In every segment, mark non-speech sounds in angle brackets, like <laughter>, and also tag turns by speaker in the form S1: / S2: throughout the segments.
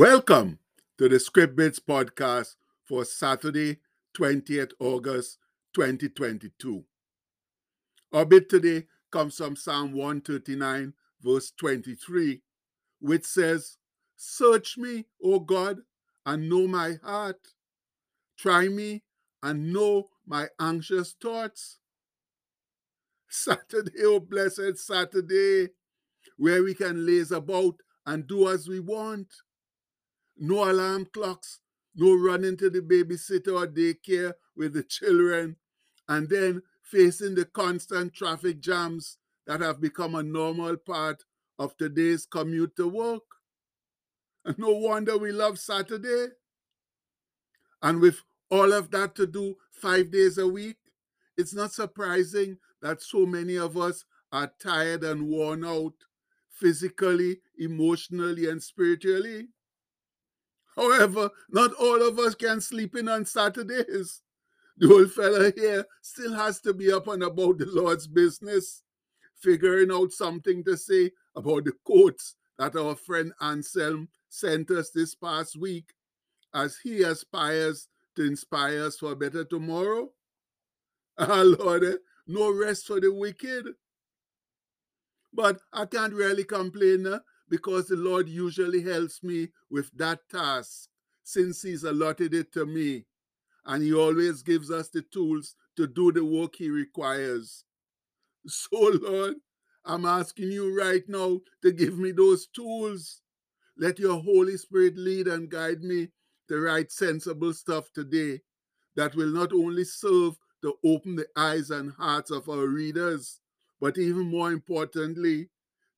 S1: Welcome to the Script Bits podcast for Saturday, 20th August 2022. Our bit today comes from Psalm 139, verse 23, which says, Search me, O God, and know my heart. Try me and know my anxious thoughts. Saturday, oh blessed Saturday, where we can laze about and do as we want. No alarm clocks, no running to the babysitter or daycare with the children, and then facing the constant traffic jams that have become a normal part of today's commute to work. And no wonder we love Saturday. And with all of that to do five days a week, it's not surprising that so many of us are tired and worn out physically, emotionally, and spiritually. However, not all of us can sleep in on Saturdays. The old fella here still has to be up and about the Lord's business, figuring out something to say about the quotes that our friend Anselm sent us this past week as he aspires to inspire us for a better tomorrow. <laughs> Ah, Lord, eh? no rest for the wicked. But I can't really complain eh? Because the Lord usually helps me with that task since He's allotted it to me. And He always gives us the tools to do the work He requires. <laughs> So, Lord, I'm asking you right now to give me those tools. Let your Holy Spirit lead and guide me to write sensible stuff today that will not only serve to open the eyes and hearts of our readers, but even more importantly,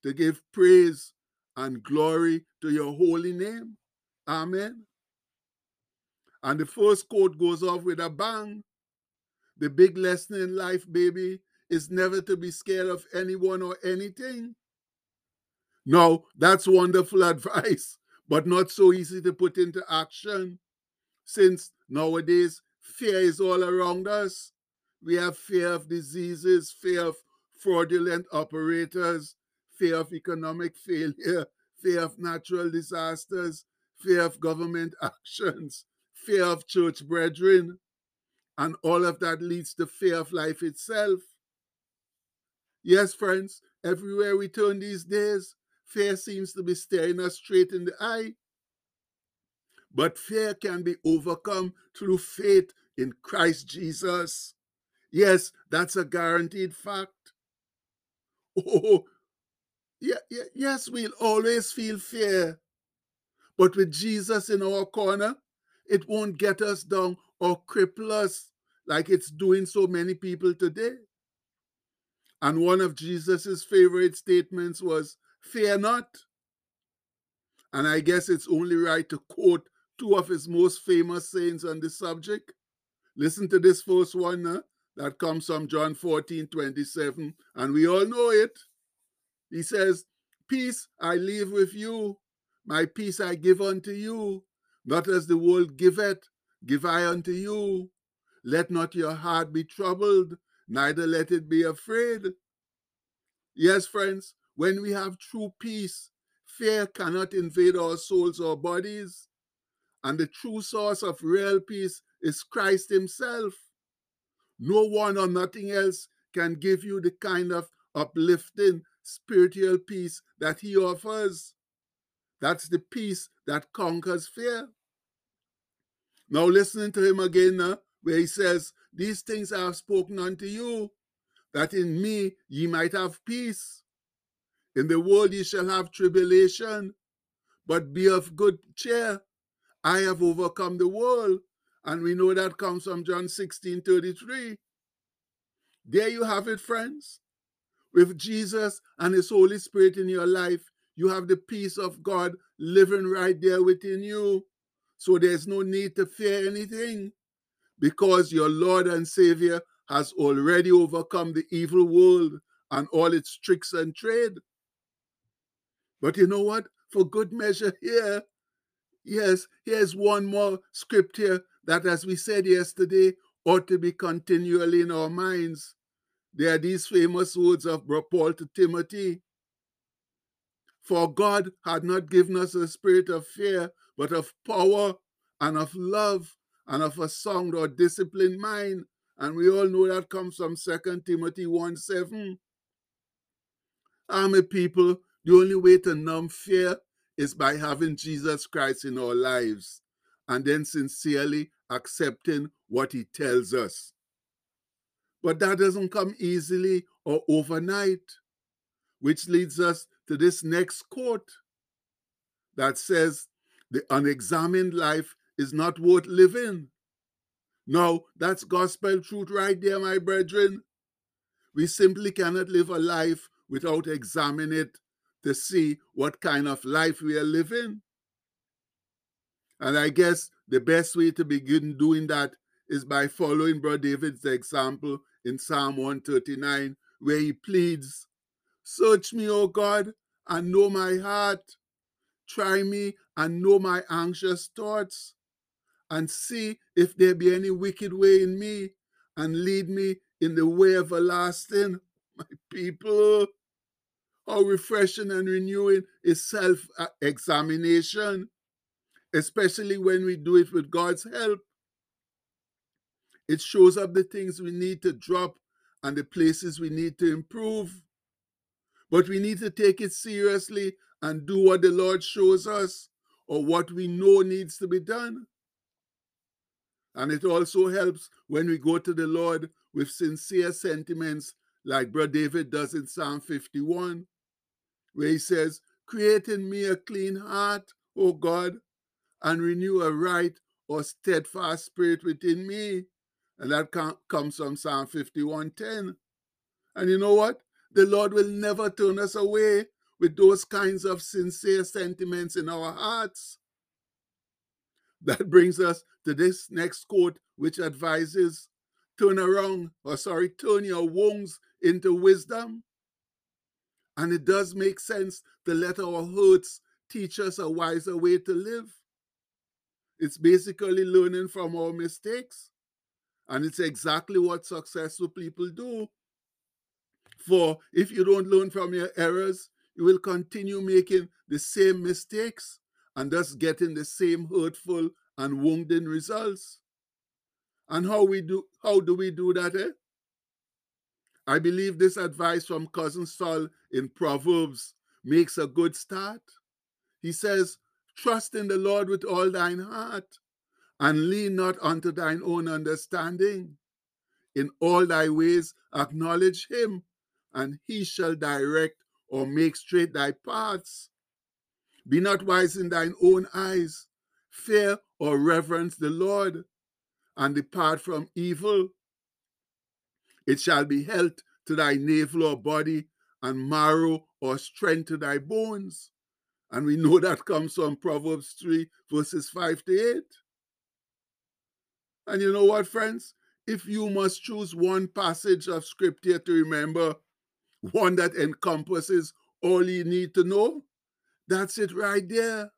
S1: to give praise and glory to your holy name. Amen. And the first quote goes off with a bang. The big lesson in life, baby, is never to be scared of anyone or anything. Now, that's wonderful <laughs> advice, but not so easy to put into action since nowadays fear is all around us. We have fear of diseases, fear of fraudulent operators, fear of economic failure, fear of natural disasters, fear of government <laughs> actions, fear of church brethren, and all of that leads to fear of life itself. Yes, friends, everywhere we turn these days, fear seems to be staring us straight in the eye. But fear can be overcome through faith in Christ Jesus. Yes, that's a guaranteed fact. <laughs> Oh, yes, we'll always feel fear. But with Jesus in our corner, it won't get us down or cripple us like it's doing so many people today. And one of Jesus's favorite statements was, Fear not. And I guess it's only right to quote two of his most famous sayings on the subject. Listen to this first one huh? that comes from John 14 27, and we all know it. He says, Peace I leave with you, my peace I give unto you. Not as the world giveth, give I unto you. Let not your heart be troubled, neither let it be afraid. Yes, friends, when we have true peace, fear cannot invade our souls or bodies. And the true source of real peace is Christ Himself. No one or nothing else can give you the kind of uplifting spiritual peace that he offers. That's the peace that conquers fear. Now, listening to him again, where he says, These things I have spoken unto you, that in me ye might have peace. In the world ye shall have tribulation, but be of good cheer. I have overcome the world. And we know that comes from John 16 33. There you have it, friends. With Jesus and His Holy Spirit in your life, you have the peace of God living right there within you. So there's no need to fear anything because your Lord and Savior has already overcome the evil world and all its tricks and trade. But you know what? For good measure here, yes, here's one more scripture that, as we said yesterday, ought to be continually in our minds. There are these famous words of Paul to Timothy. For God had not given us a spirit of fear, but of power and of love and of a sound or disciplined mind. And we all know that comes from 2 Timothy 1 7. Army people, the only way to numb fear is by having Jesus Christ in our lives and then sincerely accepting what he tells us. But that doesn't come easily or overnight, which leads us to this next quote that says, The unexamined life is not worth living. No, that's gospel truth right there, my brethren. We simply cannot live a life without examining it to see what kind of life we are living. And I guess the best way to begin doing that is by following Brother David's example in Psalm 139, where he pleads, Search me, O God, and know my heart. Try me and know my anxious thoughts, and see if there be any wicked way in me, and lead me in the way everlasting. <laughs> My people, how refreshing and renewing is self examination, especially when we do it with God's help. It shows up the things we need to drop and the places we need to improve. But we need to take it seriously and do what the Lord shows us or what we know needs to be done. And it also helps when we go to the Lord with sincere sentiments, like Brother David does in Psalm 51, where he says, Create in me a clean heart, O God, and renew a right or steadfast spirit within me. And that comes from Psalm 51:10. And you know what? The Lord will never turn us away with those kinds of sincere sentiments in our hearts. That brings us to this next quote, which advises turn around, or sorry, turn your wounds into wisdom. And it does make sense to let our hurts teach us a wiser way to live. It's basically learning from our mistakes. And it's exactly what successful people do. For if you don't learn from your errors, you will continue making the same mistakes and thus getting the same hurtful and wounding results. And how we do how do we do that? Eh? I believe this advice from cousin Sol in Proverbs makes a good start. He says, Trust in the Lord with all thine heart and lean not unto thine own understanding. In all thy ways acknowledge him, and he shall direct or make straight thy paths. Be not wise in thine own eyes. Fear or reverence the Lord, and depart from evil. It shall be health to thy navel or body, and marrow or strength to thy bones. And we know that comes from Proverbs 3, verses 5 to 8. And you know what, friends? If you must choose one passage of scripture to remember, one that encompasses all you need to know, that's it right there.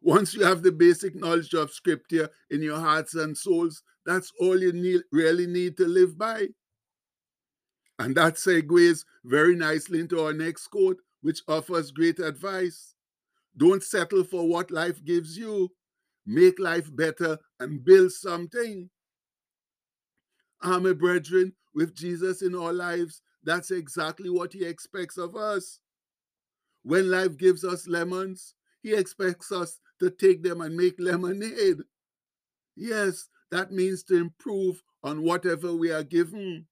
S1: Once you have the basic knowledge of scripture in your hearts and souls, that's all you need, really need to live by. And that segues very nicely into our next quote, which offers great advice. Don't settle for what life gives you make life better, and build something. Army brethren, with Jesus in our lives, that's exactly what he expects of us. When life gives us lemons, he expects us to take them and make <laughs> lemonade. Yes, that means to improve on whatever we are given.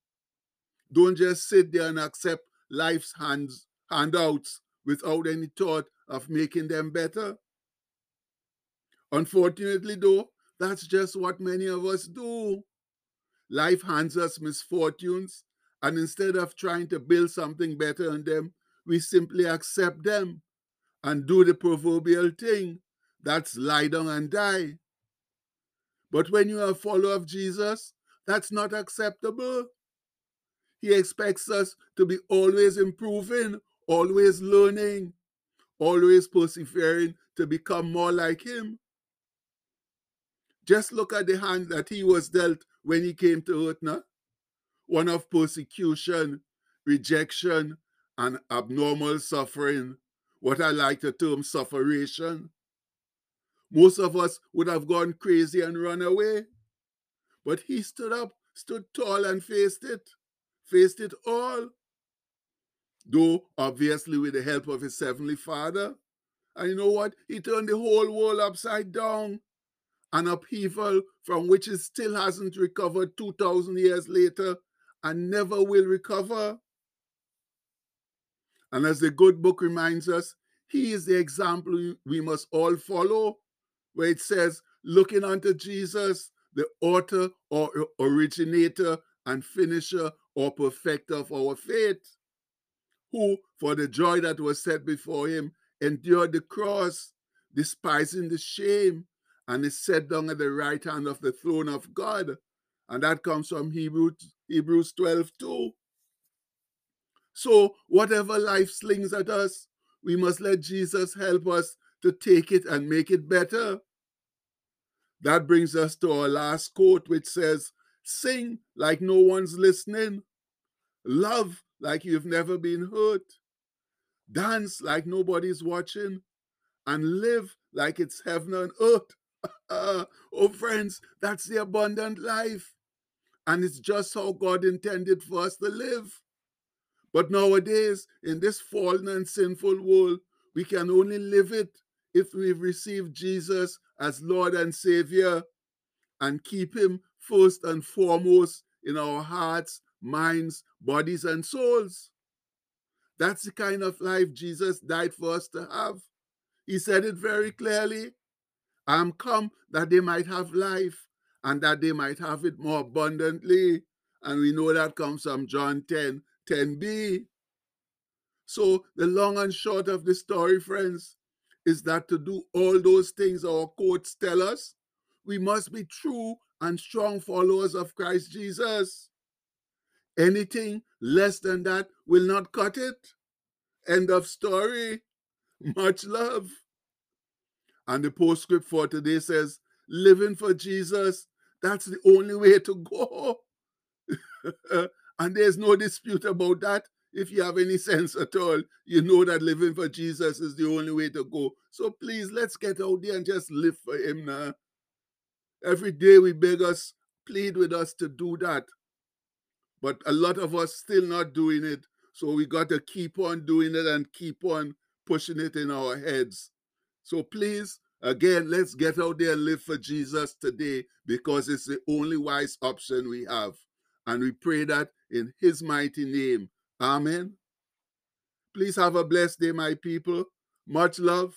S1: Don't just sit there and accept life's hands, handouts without any thought of making them better. Unfortunately, though, that's just what many of us do. Life hands us misfortunes, and instead of trying to build something better on them, we simply accept them and do the proverbial thing that's lie down and die. But when you are a follower of Jesus, that's not acceptable. He expects us to be always improving, always learning, always persevering to become more like Him. Just look at the hand that he was dealt when he came to earth now. One of persecution, rejection, and abnormal suffering. What I like to term sufferation. most of us would have gone crazy and run away. But he stood up, stood tall, and faced it, faced it all. Though, obviously, with the help of his heavenly father. And you know what? He turned the whole world upside down. An upheaval from which it still hasn't recovered 2,000 years later and never will recover. And as the good book reminds us, he is the example we must all follow, where it says, looking unto Jesus, the author or originator and finisher or perfecter of our faith, who, for the joy that was set before him, endured the cross, despising the shame, and is set down at the right hand of the throne of God. And that comes from Hebrews, Hebrews 12 2. So, whatever life slings at us, we must let Jesus help us to take it and make it better. That brings us to our last quote, which says, Sing like no one's listening, love like you've never been hurt, dance like nobody's watching, and live like it's heaven on earth. <laughs> oh, friends, that's the abundant life. And it's just how God intended for us to live. But nowadays, in this fallen and sinful world, we can only live it if we've received Jesus as Lord and Savior and keep Him first and foremost in our hearts, minds, bodies, and souls. That's the kind of life Jesus died for us to have. He said it very clearly I am come that they might have life and that they might have it more abundantly. And we know that comes from John 10 10b. So, the long and short of the story, friends, is that to do all those things our quotes tell us, we must be true and strong followers of Christ Jesus. Anything less than that will not cut it. End of story. Much love. And the postscript for today says, living for Jesus, that's the only way to go. <laughs> and there's no dispute about that if you have any sense at all, you know that living for Jesus is the only way to go. So please, let's get out there and just live for Him now. Every day we beg us, plead with us to do that. But a lot of us still not doing it. So we got to keep on doing it and keep on pushing it in our heads. So please, again, let's get out there and live for Jesus today because it's the only wise option we have. And we pray that in His mighty name. Amen. Please have a blessed day, my people. Much love.